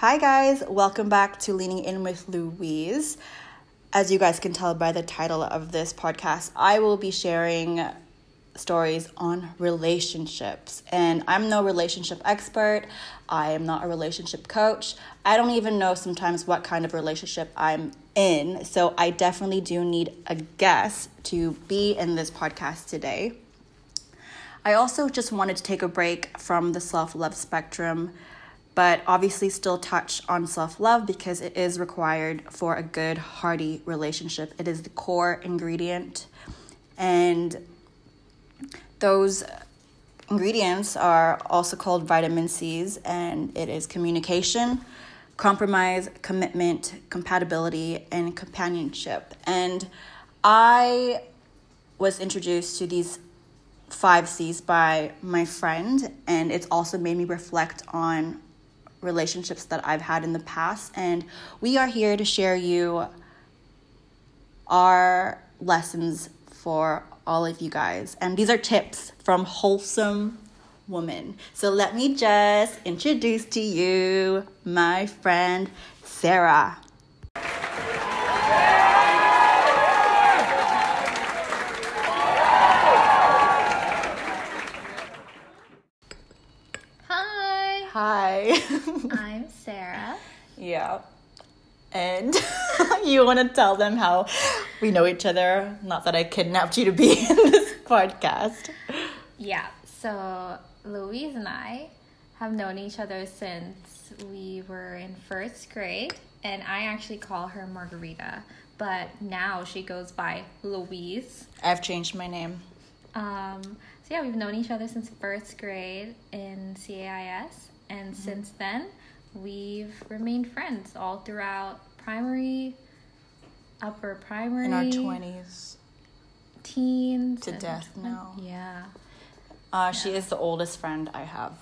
Hi, guys. Welcome back to Leaning In with Louise. As you guys can tell by the title of this podcast, I will be sharing stories on relationships. And I'm no relationship expert, I am not a relationship coach. I don't even know sometimes what kind of relationship I'm in. So I definitely do need a guest to be in this podcast today. I also just wanted to take a break from the self love spectrum, but obviously still touch on self love because it is required for a good, hearty relationship. It is the core ingredient. And those ingredients are also called vitamin C's, and it is communication, compromise, commitment, compatibility, and companionship. And I was introduced to these five C's by my friend, and it's also made me reflect on relationships that I've had in the past. And we are here to share you our lessons for all of you guys. And these are tips from Wholesome Woman. So let me just introduce to you my friend Sarah. Hi, Hi. I'm Sarah. yeah. And you want to tell them how we know each other? Not that I kidnapped you to be in this podcast. Yeah, so Louise and I have known each other since we were in first grade, and I actually call her Margarita, but now she goes by Louise. I've changed my name. Um, so yeah, we've known each other since first grade in CAIS, and since then we've remained friends all throughout primary, upper primary, In our 20s. teens To death twen- now. Yeah. Uh, She is the oldest friend I have,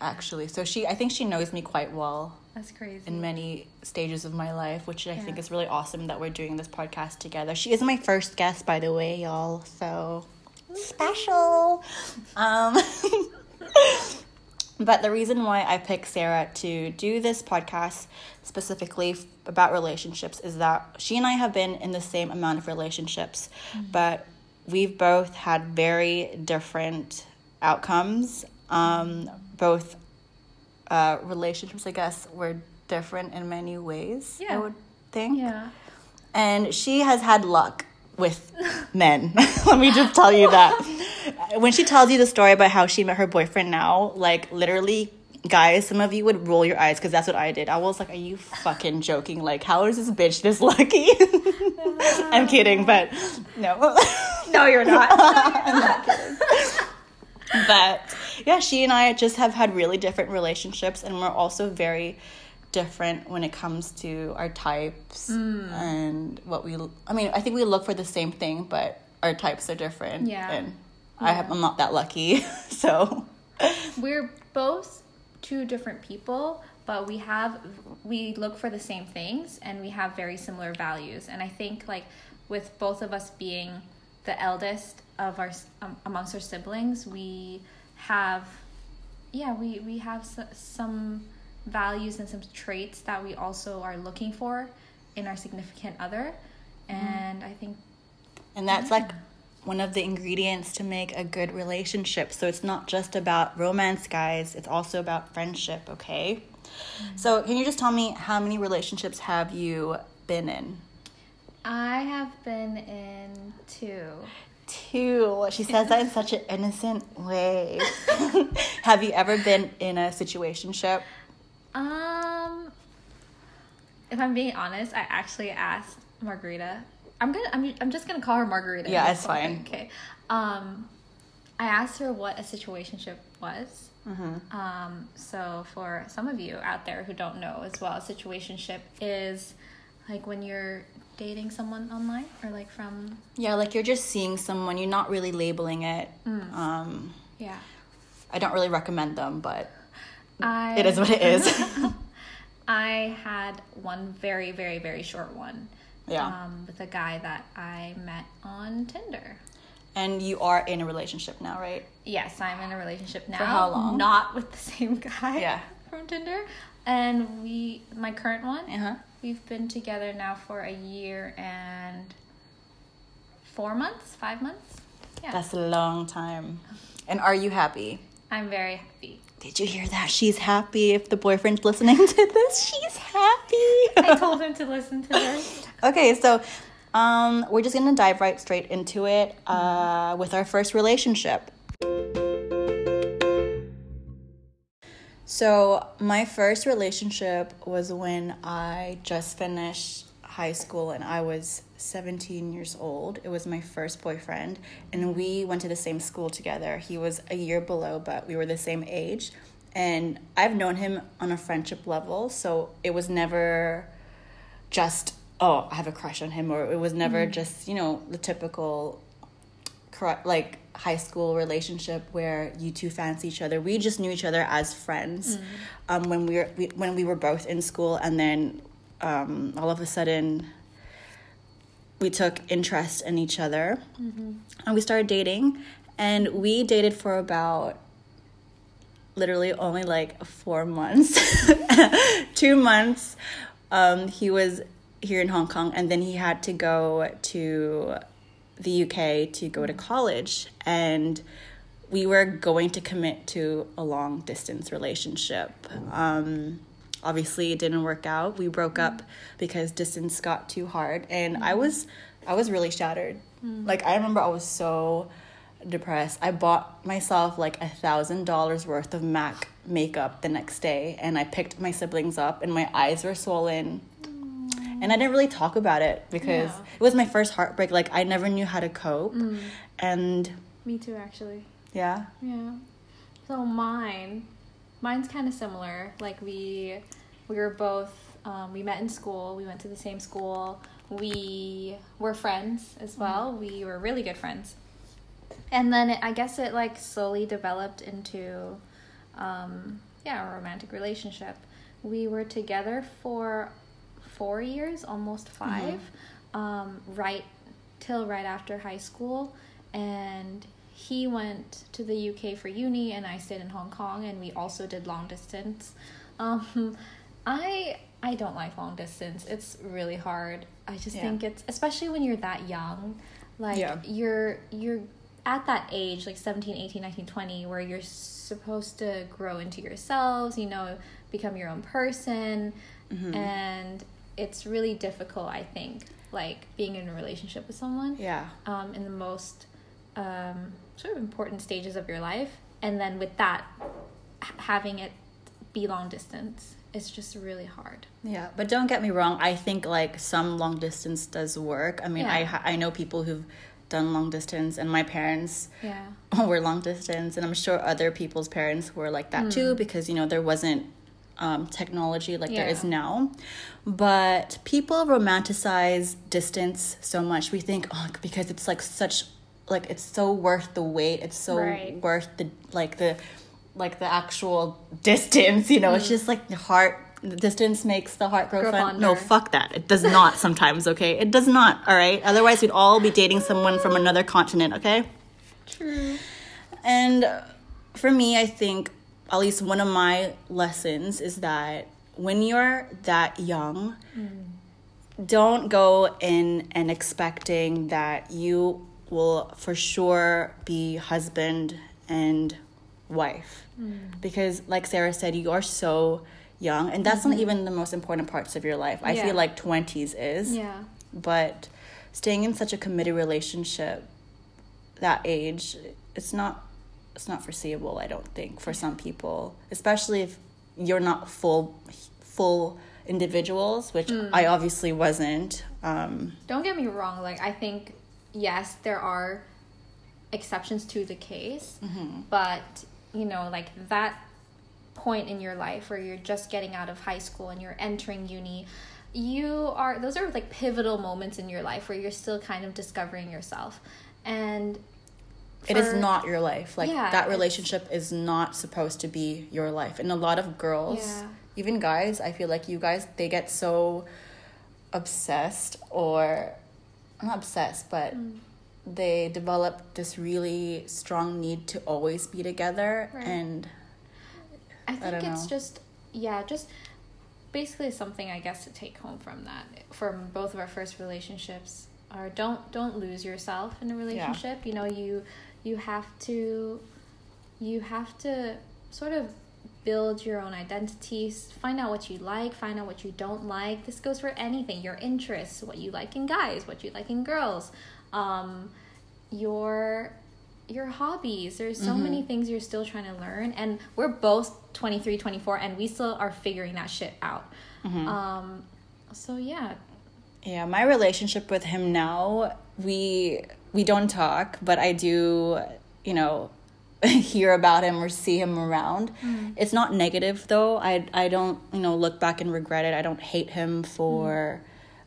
actually. So she, I think she knows me quite well That's crazy. in many stages of my life, which I think is really awesome that we're doing this podcast together. She is my first guest, by the way, y'all. So special. Um, but the reason why I picked Sarah to do this podcast specifically f- about relationships is that she and I have been in the same amount of relationships, but we've both had very different outcomes. Um, both uh, relationships, I guess, were different in many ways. yeah. I would think. yeah. And she has had luck with men. Let me just tell you that. When she tells you the story about how she met her boyfriend now, like literally, guys, some of you would roll your eyes because that's what I did. I was like, are you fucking joking? Like, how is this bitch this lucky? I'm kidding, but no. No, you're not. but yeah, she and I just have had really different relationships, and we're also very different when it comes to our types and what we. I mean, I think we look for the same thing, but our types are different. Yeah. and I have, I'm not that lucky, so We're both two different people, but we have we look for the same things and we have very similar values. And I think like with both of us being the eldest of our um, amongst our siblings, we have yeah, we we have s- some values and some traits that we also are looking for in our significant other. Mm-hmm. And I think and that's like one of the ingredients to make a good relationship. So it's not just about romance, guys. It's also about friendship. Okay. Mm-hmm. So can you just tell me how many relationships have you been in? I have been in two. Two. She says that in such an innocent way. Have you ever been in a situationship? Um, if I'm being honest, I actually asked Margarita. I'm gonna. I'm. I'm just gonna call her Margarita. Yeah, it's fine. Okay. Um, I asked her what a situationship was. Mm-hmm. Um, so for some of you out there who don't know as well, a situationship is like when you're dating someone online or like from Yeah, like you're just seeing someone, you're not really labeling it. Mm. Um, yeah. I don't really recommend them, but I it is what it is. I had one very, very, very short one. Yeah. Um, with a guy that I met on Tinder. and you are in a relationship now, right? Yes, I'm in a relationship now. For how long? Not with the same guy. Yeah. from Tinder, and we my current one. Uh-huh. We've been together now for a year and four months, five months. Yeah, That's a long time. And are you happy? I'm very happy. Did you hear that? She's happy. If the boyfriend's listening to this, she's happy. I told him to listen to this. okay, so um, we're just gonna dive right straight into it uh, with our first relationship. So, my first relationship was when I just finished high school and I was 17 years old. It was my first boyfriend, and we went to the same school together. He was a year below, but we were the same age. And I've known him on a friendship level, so it was never just, oh, I have a crush on him, or it was never just, you know, the typical like high school relationship where you two fancy each other. We just knew each other as friends um, when we were we, when we were both in school, and then um, all of a sudden we took interest in each other, and we started dating, and we dated for about literally only like four months, two months. Um, he was here in Hong Kong, and then he had to go to the UK to go to college, and we were going to commit to a long distance relationship. Um, obviously, it didn't work out. We broke up because distance got too hard, and I was, I was really shattered. Mm. Like I remember, I was so depressed. I bought myself like a thousand dollars worth of MAC makeup the next day, and I picked my siblings up, and my eyes were swollen. Mm. And I didn't really talk about it because Yeah. it was my first heartbreak. Like I never knew how to cope, mm. and Me too, actually. yeah, Yeah. So mine, mine's kind of similar. Like we, we were both. Um, we met in school. We went to the same school. We were friends as well. We were really good friends. And then it, I guess it like slowly developed into, um, yeah, a romantic relationship. We were together for four years, almost 5 um, right till right after high school, and he went to the UK for uni, and I stayed in Hong Kong, and we also did long distance. Um, I I don't like long distance. It's really hard. I just Yeah. think it's especially when you're that young, like Yeah. you're you're at that age like 17 18 19 20 where you're supposed to grow into yourselves you know become your own person Mm-hmm. and it's really difficult i think like being in a relationship with someone yeah, um, in the most um, sort of important stages of your life and then with that having it be long distance it's just really hard yeah. But don't get me wrong. I think like some long distance does work. I mean, I Yeah. ha- I know people who've done long distance, and my parents yeah were long distance, and I'm sure other people's parents were like that too because you know there wasn't um, technology like there Yeah. is now. But people romanticize distance so much. We think oh because it's like such like it's so worth the wait. It's so Right. worth the like the like the actual distance. You know, it's mm. just like the heart. The distance makes the heart grow, Grow fond. No, fuck that. It does not sometimes, okay? It does not, all right? Otherwise, we'd all be dating someone from another continent, okay? true And for me, I think at least one of my lessons is that when you're that young, mm. don't go in and expecting that you will for sure be husband and wife. Mm. Because, like Sarah said, you are so young, and that's not mm-hmm. even the most important parts of your life. I Yeah. feel like 20s is yeah but staying in such a committed relationship that age it's not it's not foreseeable i don't think for some people especially if you're not full full individuals which mm. i obviously wasn't um don't get me wrong like i think yes there are exceptions to the case mm-hmm. but you know like that point in your life where you're just getting out of high school and you're entering uni you are those are like pivotal moments in your life where you're still kind of discovering yourself. And it is not your life. Like Yeah, that relationship is not supposed to be your life. And a lot of girls Yeah. even guys i feel like you guys they get so obsessed or not obsessed but Mm. they develop this really strong need to always be together Right. and I think don't it's know. just yeah, just basically something I guess to take home from that from both of our first relationships are don't don't lose yourself in a relationship. Yeah. You know, you you have to you have to sort of build your own identities, find out what you like, find out what you don't like. This goes for anything, your interests, what you like in guys, what you like in girls. Um, your your hobbies there's so mm-hmm. many things you're still trying to learn and we're both 23 24 and we still are figuring that shit out mm-hmm. um so yeah yeah my relationship with him now we we don't talk but i do you know hear about him or see him around mm-hmm. it's not negative though i i don't you know look back and regret it i don't hate him for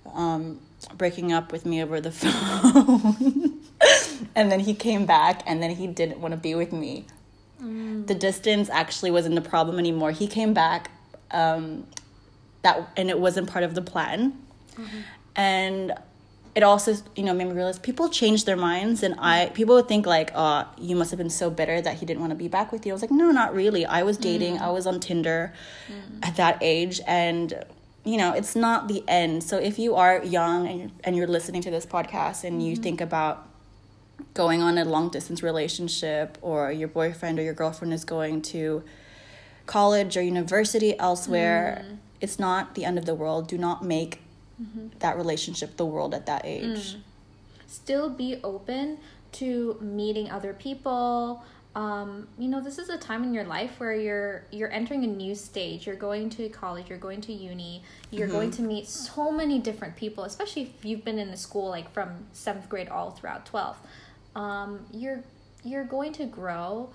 mm-hmm. um breaking up with me over the phone and then he came back and then he didn't want to be with me. Mm. The distance actually wasn't the problem anymore. He came back um, that and it wasn't part of the plan. Mm-hmm. And it also, you know, made me realize people change their minds and I people would think like, "Oh, you must have been so bitter that he didn't want to be back with you." I was like, "No, not really. I was dating. Mm. I was on Tinder mm. at that age and you know, it's not the end. So if you are young and you're, and you're listening to this podcast and you mm-hmm. think about going on a long distance relationship or your boyfriend or your girlfriend is going to college or university elsewhere, mm. it's not the end of the world. Do not make mm-hmm. that relationship the world at that age. Mm. Still be open to meeting other people. Um, you know, this is a time in your life where you're you're entering a new stage. You're going to college, you're going to uni, you're mm-hmm. going to meet so many different people, especially if you've been in the school like from seventh grade all throughout 12th um, you're you're going to grow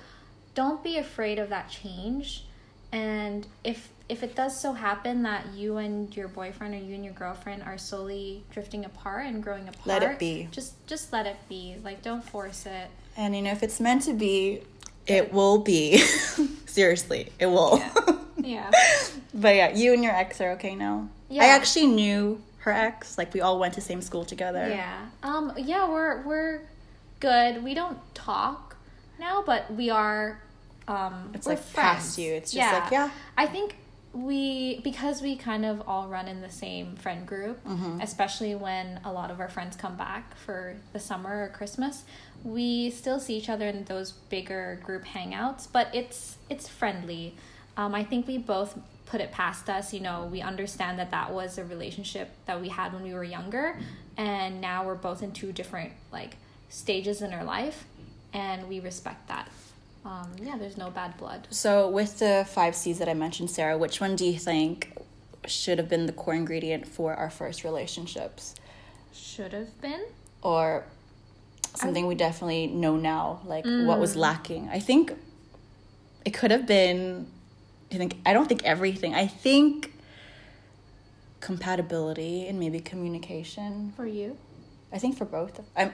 don't be afraid of that change and if if it does so happen that you and your boyfriend or you and your girlfriend are slowly drifting apart and growing apart let it be just just let it be like don't force it and you know if it's meant to be it will be seriously it will yeah. yeah. but yeah you and your ex are okay now yeah. i actually knew her ex like we all went to same school together yeah um yeah we're we're good. We don't talk now, but we are. Um, it's like friends. past you. It's just yeah. like yeah. I think we because we kind of all run in the same friend group, mm-hmm. especially when a lot of our friends come back for the summer or Christmas. We still see each other in those bigger group hangouts, but it's it's friendly. Um, I think we both put it past us. You know, we understand that that was a relationship that we had when we were younger, and now we're both in two different like stages in our life, and we respect that. Um, yeah, there's no bad blood. So, with the five C's that I mentioned, Sarah, which one do you think should have been the core ingredient for our first relationships? Should have been? Or something I... we definitely know now, like mm. what was mm. lacking? I think it could have been. I think I don't think everything. I think compatibility and maybe communication. For you? I think for both. I'm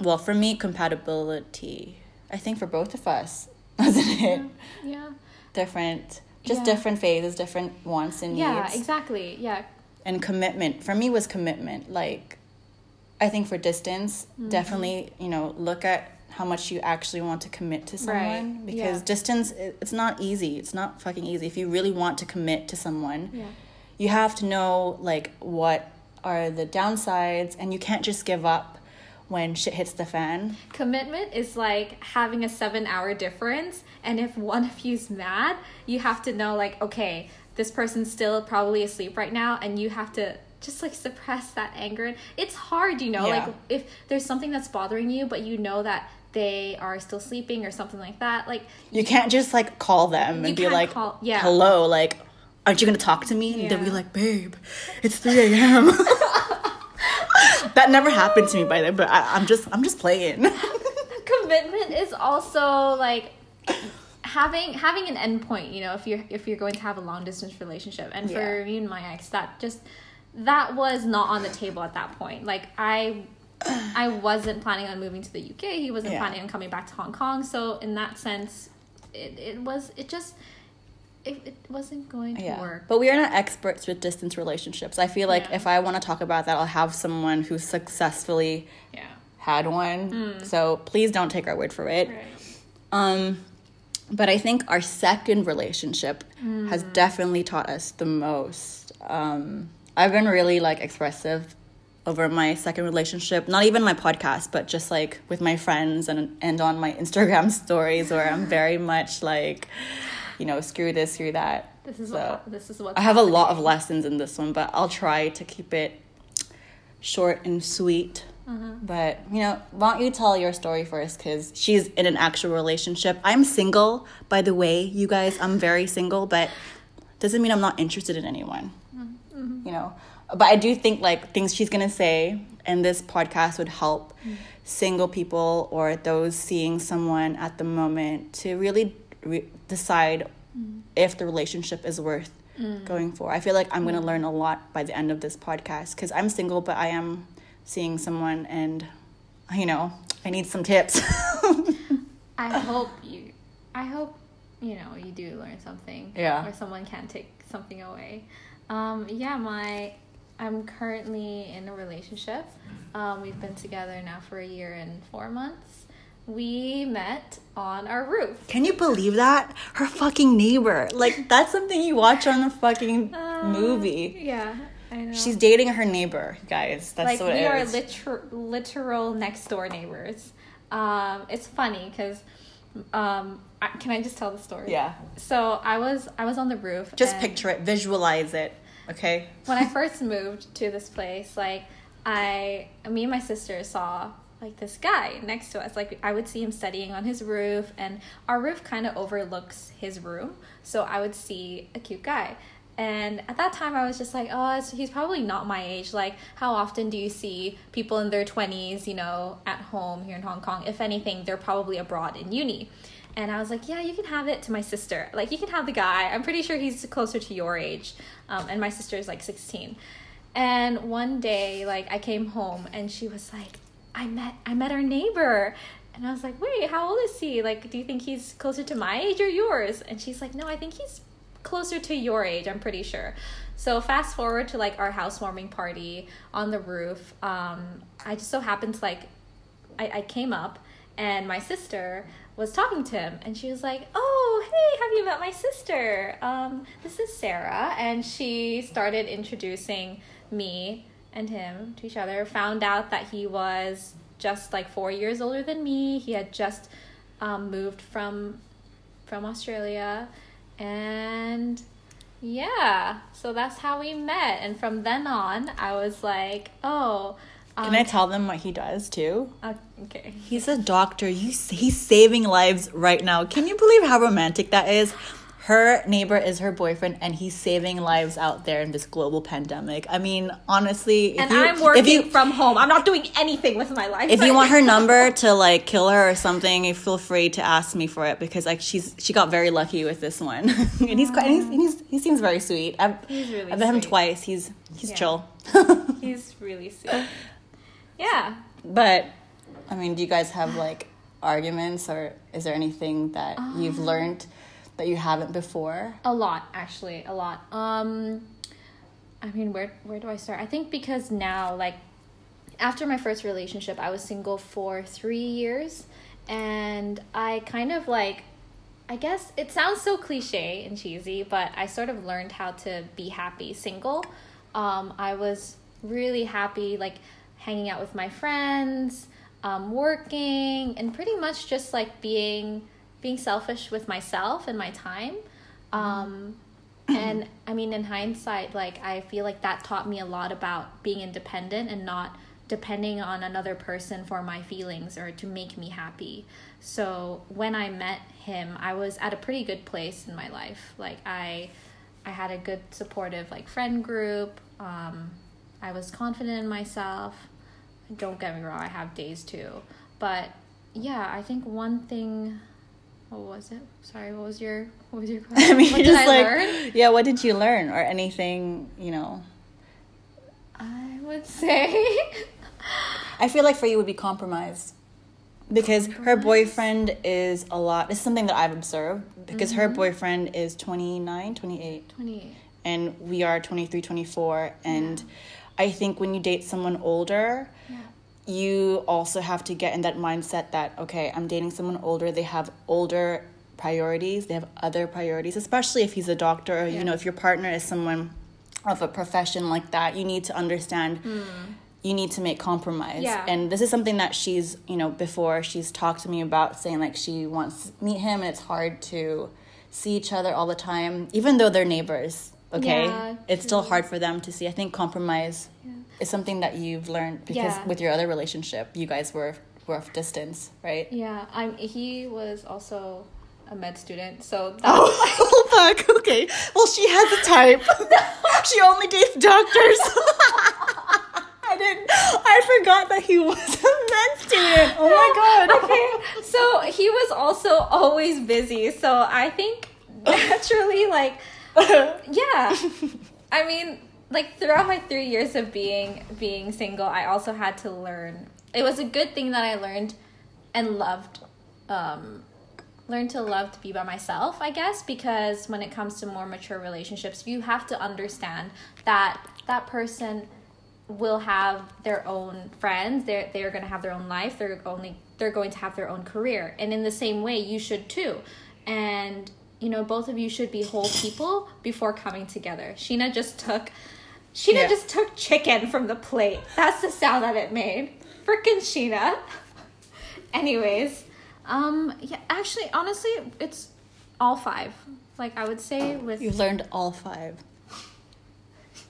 well, for me, compatibility. I think for both of us, wasn't it? Yeah. yeah. Different, just yeah. different phases, different wants and yeah, needs. Yeah, exactly. Yeah. And commitment for me was commitment. Like, I think for distance, mm-hmm. definitely, you know, look at how much you actually want to commit to someone right. because yeah. distance it's not easy. It's not fucking easy. If you really want to commit to someone, yeah. you have to know like what are the downsides and you can't just give up when shit hits the fan. Commitment is like having a seven hour difference, and if one of you's mad, you have to know, like, okay, this person's still probably asleep right now, and you have to just like suppress that anger. It's hard, you know, yeah. like if there's something that's bothering you, but you know that they are still sleeping or something like that. Like you can't just like call them and be like, call, yeah. "Hello, like, aren't you gonna talk to me?" Yeah. And they'll be like, "Babe, it's three a.m." that never happened to me by the way, but I, I'm just I'm just playing. Commitment is also like having having an endpoint. You know, if you're if you're going to have a long distance relationship, and for yeah. me and my ex, that just that was not on the table at that point. Like I I wasn't planning on moving to the UK. He wasn't yeah. planning on coming back to Hong Kong. So in that sense, it, it was it just it, it wasn't going to yeah. work. But we are not experts with distance relationships. I feel like yeah. if I want to talk about that, I'll have someone who successfully yeah. had one. Mm. So please don't take our word for it. Right. Um, but I think our second relationship has definitely taught us the most. Um, I've been really like expressive over my second relationship, not even my podcast, but just like with my friends and and on my Instagram stories where I'm very much like, you know, screw this, screw that. This is So, what this is what I have a lot of lessons in this one, but I'll try to keep it short and sweet. Mm-hmm. But you know, why don't you tell your story first? Because she's in an actual relationship. I'm single, by the way, you guys. I'm very single, but doesn't mean I'm not interested in anyone. Mm-hmm. Mm-hmm. You know, but I do think like things she's gonna say and this podcast would help mm. single people or those seeing someone at the moment to really re- decide if the relationship is worth going for. I feel like I'm gonna learn a lot by the end of this podcast because I'm single, but I am seeing someone, and you know, I need some tips. I hope you. I hope you know you do learn something. Yeah. Or someone can take something away. Um, yeah, my. I'm currently in a relationship. Um, we've been together now for a year and four months. We met on our roof. Can you believe that? Her fucking neighbor. Like that's something you watch on a fucking Uh, movie. Yeah, I know. She's dating her neighbor, guys. That's like what we are is. literal literal next door neighbors. Um, it's funny because. Um, I, can I just tell the story? yeah. So I was I was on the roof. Just picture it, visualize it. Okay. when I first moved to this place, like I, me and my sister saw like this guy next to us. Like I would see him studying on his roof, and our roof kind of overlooks his room, so I would see a cute guy. And at that time, I was just like, oh, he's probably not my age. Like, how often do you see people in their 20s, you know, at home here in Hong Kong? If anything, they're probably abroad in uni. And I was like, yeah, you can have it to my sister. Like, you can have the guy. I'm pretty sure he's closer to your age. Um, and my sister is like 16. And one day, like, I came home and she was like, I met, I met our neighbor. And I was like, wait, how old is he? Like, do you think he's closer to my age or yours? And she's like, no, I think he's closer to your age, I'm pretty sure. So fast forward to like our housewarming party on the roof. Um, I just so happened to like I, I came up and my sister was talking to him and she was like, Oh, hey, have you met my sister? Um, this is Sarah. And she started introducing me and him to each other. Found out that he was just like four years older than me. He had just um, moved from from Australia and yeah, so that's how we met. And from then on, I was like, oh, um, Can I tell them what he does too? uh, okay. He's a doctor. You, he's saving lives right now. Can you believe how romantic that is? Her neighbor is her boyfriend, and he's saving lives out there in this global pandemic. I mean, honestly, if And you, I'm working you, from home. I'm not doing anything with my life. if you want her number to like kill her or something, feel free to ask me for it because like she's she got very lucky with this one, and he's quite and he's, he's he seems very sweet. I've He's really I've met him twice. He's he's Yeah. chill. he's really sweet. Yeah. But I mean, do you guys have like arguments or is there anything that you've Um, learned that you haven't before? A lot, actually, a lot. Um, I mean, where where do I start? I think because now, like, after my first relationship, I was single for three years, and I kind of like, I guess it sounds so cliche and cheesy, but I sort of learned how to be happy single. Um, I was really happy, like, hanging out with my friends, um, working, and pretty much just like being being selfish with myself and my time. Um, and I mean, in hindsight, like I feel like that taught me a lot about being independent and not depending on another person for my feelings or to make me happy. So when I met him, I was at a pretty good place in my life. Like I, I had a good supportive like friend group. Um, I was confident in myself. Don't get me wrong, I have days too, but yeah, I think one thing. What was it? Sorry, what was your what was your question? I mean, what just I like, learn? yeah, what did you learn or anything, you know? I would say I feel like for you would be compromise. Because her boyfriend is a lot. It's something that I've observed because her Mm-hmm. boyfriend is 29, 28 twenty. and we are 23, 24 and I think when you date someone older, Yeah. You also have to get in that mindset that okay i'm dating someone older they have older priorities. They have other priorities, especially if he's a doctor. Or, You know, if your partner is someone of a profession like that, you need to understand. Hmm. You need to make compromise, Yeah. and this is something that she's, you know, before she's talked to me about saying like she wants to meet him, and it's hard to see each other all the time, even though they're neighbors. Okay, Yeah, it's still hard for them to see. I think compromise is something that you've learned because Yeah. with your other relationship, you guys were were of distance, right? Yeah, I'm. He was also a med student, so Oh, fuck. Okay. Well, she has a type. she only dates doctors. I didn't. I forgot that he was a med student. Oh my god. okay. So he was also always busy. So I think naturally, like, yeah. I mean, like throughout my three years of being being single, I also had to learn. It was a good thing that I learned and loved. Um, learned to love to be by myself, I guess, because when it comes to more mature relationships, you have to understand that that person will have their own friends. They're they're gonna have their own life. They're only they're going to have their own career, and in the same way, you should too. And you know, both of you should be whole people before coming together. Sheena just took. Sheena Yeah. just took chicken from the plate. That's the sound that it made. Freaking Sheena. Anyways, um, yeah, actually, honestly, it's all five. Like I would say with You learned all five.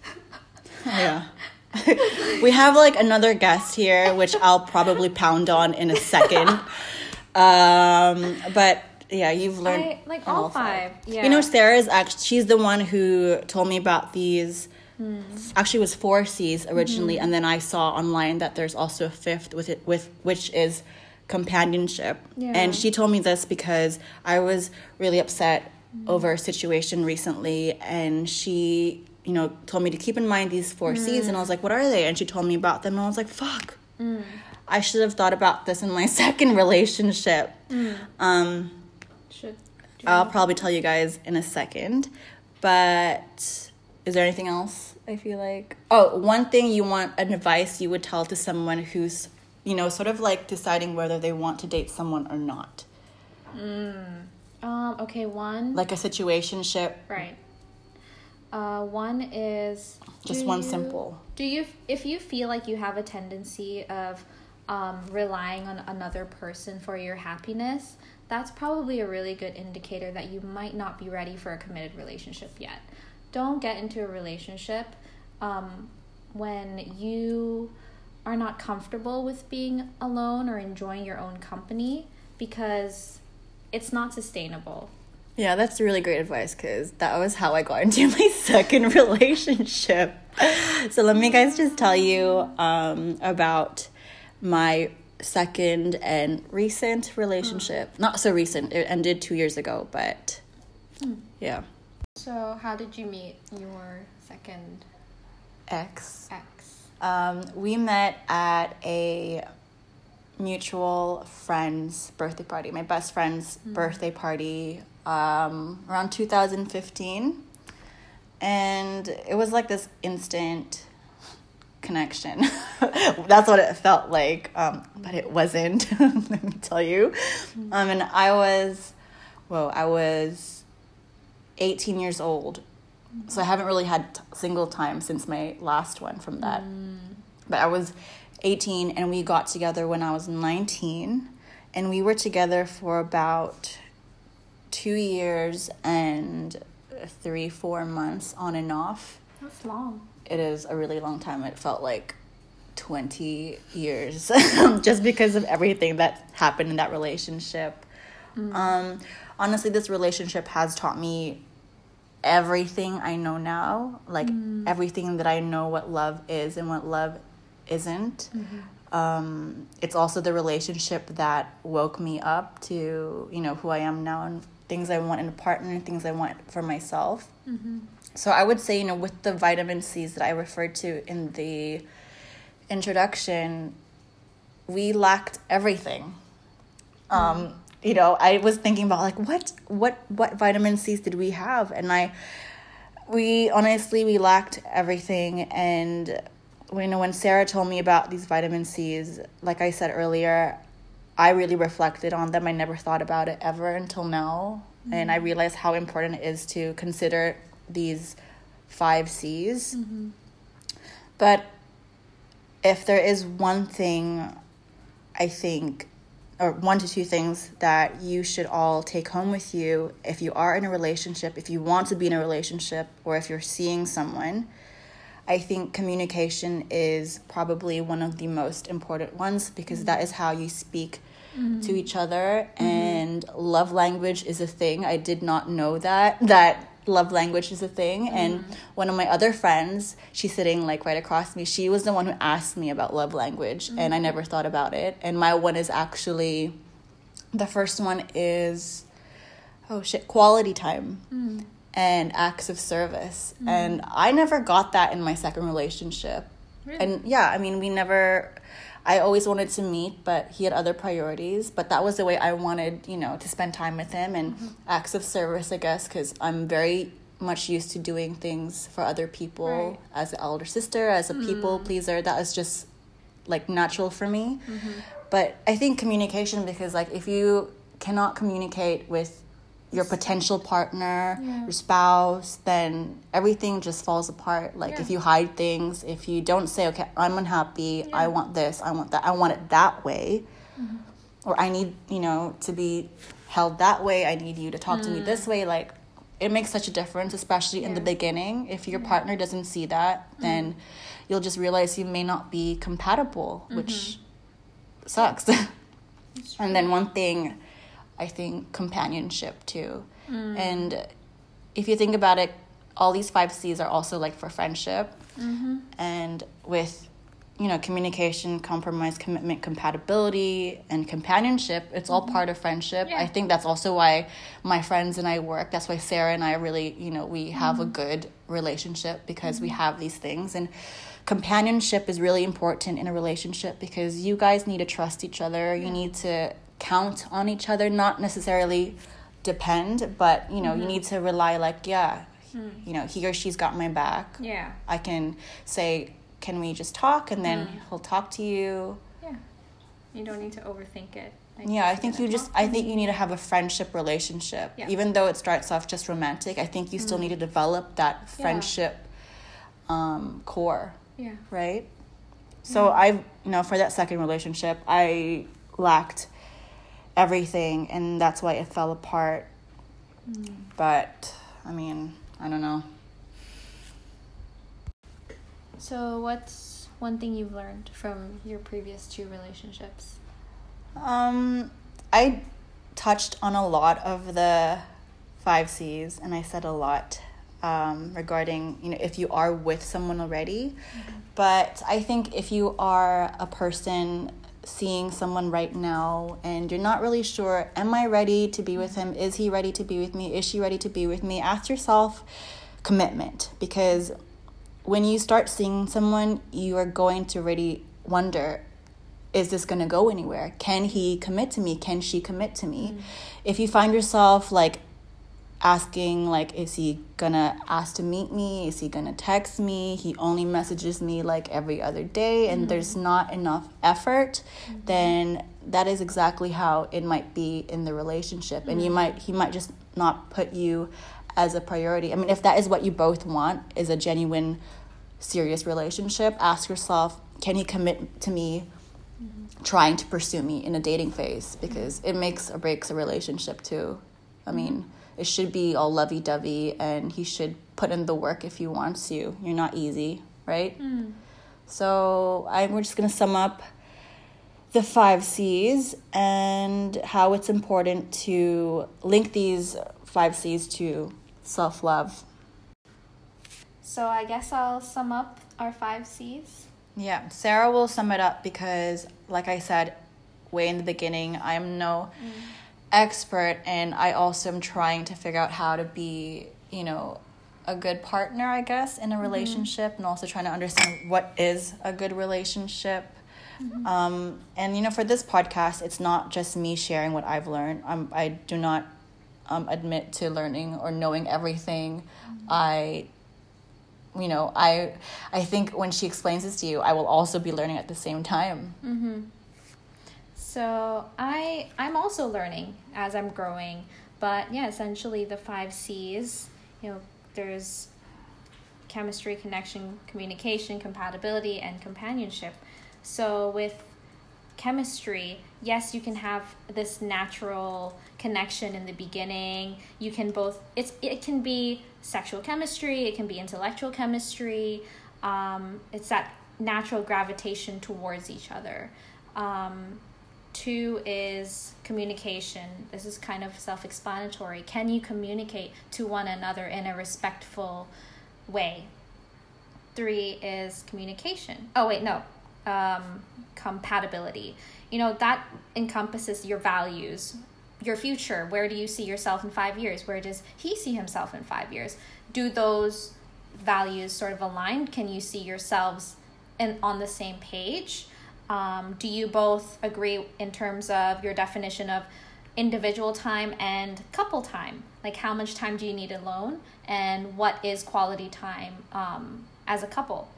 yeah. we have like another guest here, which I'll probably pound on in a second. Um, but yeah, you've learned I- like all five, yeah. You know, Sarah's actually she's the one who told me about these. Hmm. Actually, it was four C's originally, Mm-hmm. and then I saw online that there's also a fifth with it with which is companionship. Yeah. And she told me this because I was really upset over a situation recently, and she, you know, told me to keep in mind these four C's, and I was like, "What are they?" And she told me about them, and I was like, "Fuck." I should have thought about this in my second relationship. Um, should I'll probably tell you guys in a second. But is there anything else? I feel like oh, one thing you want an advice you would tell to someone who's you know sort of like deciding whether they want to date someone or not, um okay one like a situationship. right. Uh, one is Just one you- simple. Do you if you feel like you have a tendency of um, relying on another person for your happiness, that's probably a really good indicator that you might not be ready for a committed relationship yet. Don't get into a relationship um, when you are not comfortable with being alone or enjoying your own company because it's not sustainable. Yeah, that's really great advice because that was how I got into my second relationship. So let me guys just tell you um, about my second and recent relationship. Not so recent; it ended two years ago, but yeah, So, how did you meet your second ex. ex? Um, we met at a mutual friend's birthday party, my best friend's birthday party um, around 2015. And it was like this instant connection. That's what it felt like, um, but it wasn't, let me tell you. Um, and I was, whoa, I was 18 years old. So I haven't really had t- single time since my last one from that. But I was 18 and we got together when I was 19 and we were together for about 2 years and 3 4 months on and off. That's long. It is a really long time. It felt like 20 years just because of everything that happened in that relationship. Um, honestly, this relationship has taught me everything I know now, like everything that I know what love is and what love isn't. Um, it's also the relationship that woke me up to, you know, who I am now and things I want in a partner and things I want for myself. So I would say, you know, with the vitamin C's that I referred to in the introduction, we lacked everything. Um, you know, I was thinking about like what what what vitamin C's did we have? And I we honestly we lacked everything and you know when Sarah told me about these vitamin C's, like I said earlier, I really reflected on them. I never thought about it ever until now. Mm-hmm. And I realized how important it is to consider these five C's. Mm-hmm. But if there is one thing I think, or one to two things that you should all take home with you if you are in a relationship, if you want to be in a relationship, or if you're seeing someone, I think communication is probably one of the most important ones because mm-hmm. that is how you speak mm-hmm. to each other mm-hmm. and love language is a thing. I did not know that that love language is a thing mm-hmm. and one of my other friends she's sitting like right across me she was the one who asked me about love language mm-hmm. and i never thought about it and my one is actually the first one is oh shit quality time mm. and acts of service mm. and i never got that in my second relationship really? and yeah i mean we never I always wanted to meet, but he had other priorities. But that was the way I wanted, you know, to spend time with him and mm-hmm. acts of service, I guess, because I'm very much used to doing things for other people right. as an elder sister, as a mm. people pleaser. That is just like natural for me. Mm-hmm. But I think communication, because like if you cannot communicate with your potential partner, yeah. your spouse, then everything just falls apart. Like yeah. if you hide things, if you don't say, okay, I'm unhappy, yeah. I want this, I want that, I want it that way, mm-hmm. or I need, you know, to be held that way, I need you to talk mm. to me this mm. way, like it makes such a difference, especially in the beginning. If your partner doesn't see that, mm-hmm. then you'll just realize you may not be compatible, which mm-hmm. sucks. and then one thing I think companionship too. Mm. And if you think about it, all these five C's are also like for friendship. Mm-hmm. And with, you know, communication, compromise, commitment, compatibility, and companionship, it's all mm-hmm. part of friendship. Yeah. I think that's also why my friends and I work. That's why Sarah and I really, you know, we have mm-hmm. a good relationship because we mm-hmm. have these things. And companionship is really important in a relationship because you guys need to trust each other. Yeah. You need to count on each other, not necessarily depend, but you know, mm-hmm. you need to rely like, yeah, mm. you know, he or she's got my back. Yeah. I can say, can we just talk? And then mm. he'll talk to you. Yeah. You don't need to overthink it. Like, yeah, I think you just I think you need to have a friendship relationship. Yeah. Even though it starts off just romantic, I think you still mm. need to develop that friendship yeah. um, core. Yeah. Right? So I, you know, for that second relationship, I lacked everything and that's why it fell apart mm. but i mean i don't know so what's one thing you've learned from your previous two relationships um i touched on a lot of the five c's and i said a lot um, regarding you know if you are with someone already mm-hmm. but i think if you are a person seeing someone right now and you're not really sure am i ready to be with him? Is he ready to be with me? Is she ready to be with me? Ask yourself commitment because when you start seeing someone you are going to really wonder is this going to go anywhere? Can he commit to me? Can she commit to me? Mm. if you find yourself like asking like is he gonna ask to meet me is he gonna text me he only messages me like every other day and mm-hmm. there's not enough effort mm-hmm. then that is exactly how it might be in the relationship and mm-hmm. you might he might just not put you as a priority i mean if that is what you both want is a genuine serious relationship ask yourself can he commit to me mm-hmm. trying to pursue me in a dating phase because mm-hmm. it makes or breaks a relationship too i mean it should be all lovey dovey and he should put in the work if he wants to. You're not easy, right? Mm. So I, we're just going to sum up the five C's and how it's important to link these five C's to self love. So I guess I'll sum up our five C's. Yeah, Sarah will sum it up because, like I said way in the beginning, I am no. Mm expert and I also am trying to figure out how to be, you know, a good partner, I guess, in a mm-hmm. relationship mm-hmm. and also trying to understand what is a good relationship. Mm-hmm. Um, and, you know, for this podcast, it's not just me sharing what I've learned. I'm, I do not um, admit to learning or knowing everything. Mm-hmm. I you know i i think when she explains this to you i will also be learning at the same time mm-hmm. So I I'm also learning as I'm growing, but yeah, essentially the five C's. You know, there's chemistry, connection, communication, compatibility, and companionship. So with chemistry, yes, you can have this natural connection in the beginning. You can both it's it can be sexual chemistry, it can be intellectual chemistry. Um, it's that natural gravitation towards each other. Um, two is communication. This is kind of self explanatory. Can you communicate to one another in a respectful way? Three is communication. Oh, wait, no. Um, compatibility. You know, that encompasses your values, your future. Where do you see yourself in five years? Where does he see himself in five years? Do those values sort of align? Can you see yourselves in, on the same page? Um, do you both agree in terms of your definition of individual time and couple time? Like, how much time do you need alone, and what is quality time um, as a couple?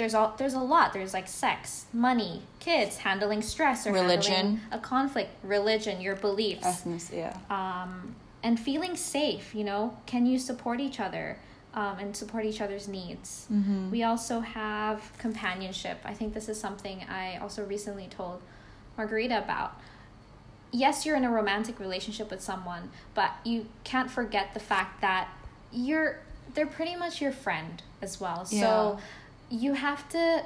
there's all there's a lot. There's like sex, money, kids, handling stress or Religion. a conflict, religion, your beliefs, Essence, yeah. um, and feeling safe. You know, can you support each other um, and support each other's needs? Mm-hmm. We also have companionship. I think this is something I also recently told Margarita about. Yes, you're in a romantic relationship with someone, but you can't forget the fact that you're they're pretty much your friend as well. Yeah. So you have to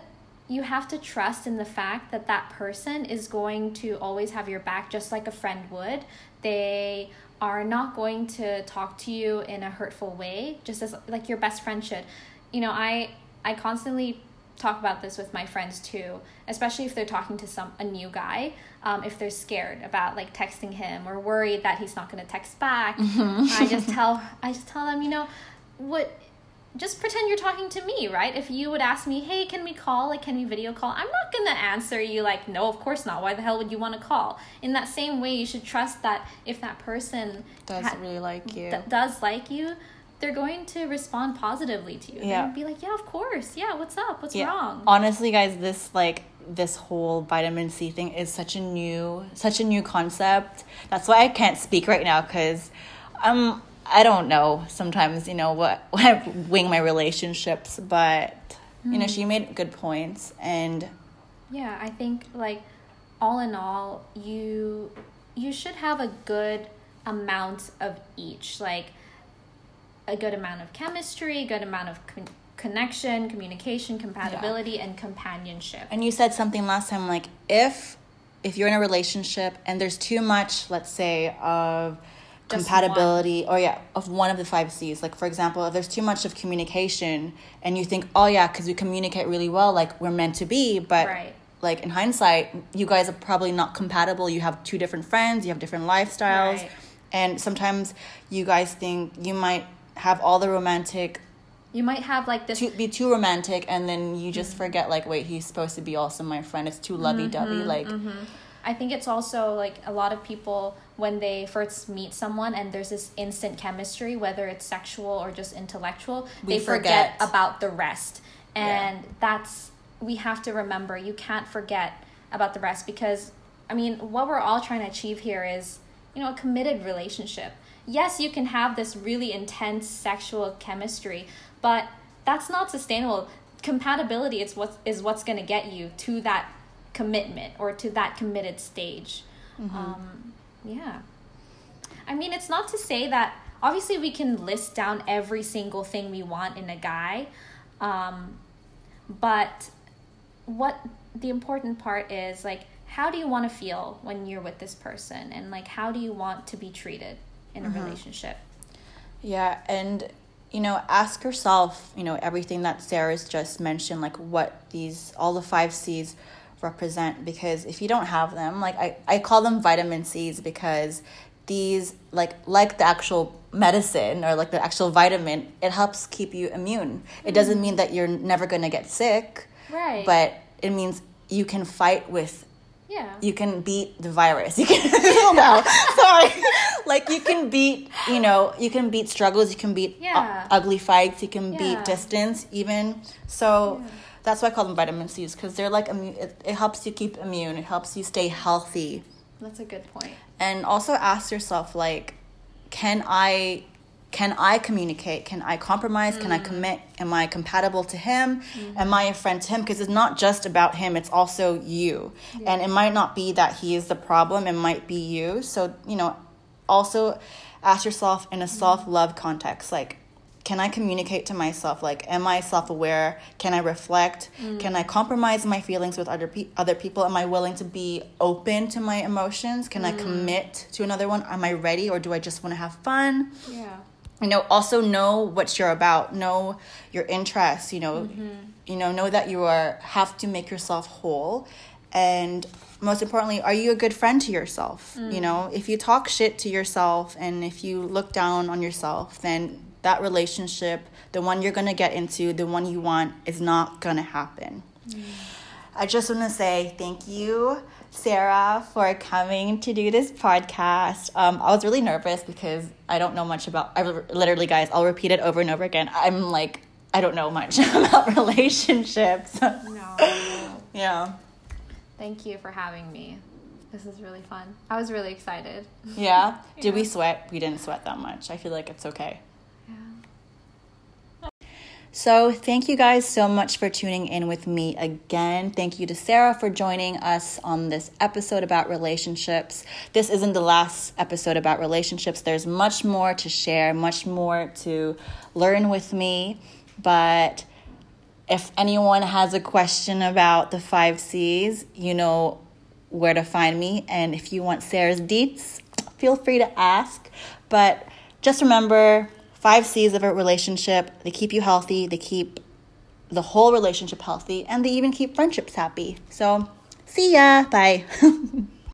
you have to trust in the fact that that person is going to always have your back just like a friend would. They are not going to talk to you in a hurtful way just as like your best friend should. You know, I I constantly talk about this with my friends too, especially if they're talking to some a new guy. Um, if they're scared about like texting him or worried that he's not going to text back, I just tell I just tell them, you know, what just pretend you're talking to me, right? If you would ask me, "Hey, can we call? Like, can we video call?" I'm not to answer you like, "No, of course not. Why the hell would you want to call?" In that same way, you should trust that if that person Does ha- really like you. th- does like you, they're going to respond positively to you. Yeah. They'll be like, "Yeah, of course. Yeah, what's up? What's yeah. wrong?" Honestly, guys, this like this whole vitamin C thing is such a new such a new concept. That's why I can't speak right now cuz um I don't know sometimes, you know, what I wing my relationships, but you know, she hmm. made good points and Yeah, I think like all in all, you you should have a good amount of each, like a good amount of chemistry, good amount of con- connection, communication, compatibility, and companionship. And you said something last time like if if you're in a relationship and there's too much, let's say, of Just compatibility or yeah, of one of the five C's. Like for example, if there's too much of communication and you think, "Oh yeah, cuz we communicate really well, like we're meant to be," but Right. like in hindsight, you guys are probably not compatible. You have two different friends, you have different lifestyles. Right. And sometimes you guys think you might have all the romantic You might have like this to be too romantic and then you just Mm-hmm. forget like wait he's supposed to be also my friend it's too lovey-dovey Mm-hmm, like I think it's also like a lot of people when they first meet someone and there's this instant chemistry, whether it's sexual or just intellectual, We they forget. forget. about the rest. Yeah. And that's, we have to remember, you can't forget about the rest because, I mean, what we're all trying to achieve here is, you know, a committed relationship. Yes, you can have this really intense sexual chemistry, but that's not sustainable. Compatibility is what is what's going to get you to that commitment or to that committed stage. Um, yeah. I mean, it's not to say that obviously we can list down every single thing we want in a guy, um, but what the important part is like, how do you want to feel when you're with this person, and like, how do you want to be treated in a relationship? yeah and you know ask yourself you know everything that sarah's just mentioned like what these all the five c's represent because if you don't have them like i, I call them vitamin c's because these like like the actual medicine or like the actual vitamin it helps keep you immune it mm-hmm. doesn't mean that you're never going to get sick Right. but it means you can fight with Yeah. you can beat the virus. You can oh, no, sorry. Like you can beat, you know, you can beat struggles, you can beat uh, u- ugly fights, you can Yeah. beat distance even. So that's why I call them vitamin C's because they're like immune. It, it helps you keep immune. It helps you stay healthy. That's a good point. And also ask yourself like, can I can I communicate? Can I compromise? Can I mm. commit? Am I compatible to him? Mm-hmm. Am I a friend to him? Because it's not just about him, it's also you. And it might not be that he is the problem, it might be you. So, you know, also ask yourself in a mm-hmm. self love context like, can I communicate to myself? Like, am I self aware? Can I reflect? Mm. Can I compromise my feelings with other pe- other people? Am I willing to be open to my emotions? Can I mm. commit to another one? Am I ready, or do I just want to have fun? Yeah. you know also know what you're about know your interests you know mm-hmm. you know know that you are have to make yourself whole and most importantly are you a good friend to yourself you mm. know if you talk shit to yourself and if you look down on yourself then that relationship the one you're going to get into the one you want is not going to happen I just want to say thank you, Sarah, for coming to do this podcast. Um, I was really nervous because I don't know much about. I literally, guys, I'll repeat it over and over again. I'm like, I don't know much about relationships. No. yeah, Thank you for having me. This is really fun. I was really excited. yeah. Did we sweat? We didn't sweat that much. I feel like it's okay. So, thank you guys so much for tuning in with me again. Thank you to Sarah for joining us on this episode about relationships. This isn't the last episode about relationships, there's much more to share, much more to learn with me. But if anyone has a question about the five C's, you know where to find me. And if you want Sarah's deets, feel free to ask. But just remember five C's of a relationship they keep you healthy, they keep the whole relationship healthy, and they even keep friendships happy. So, see ya. Bye.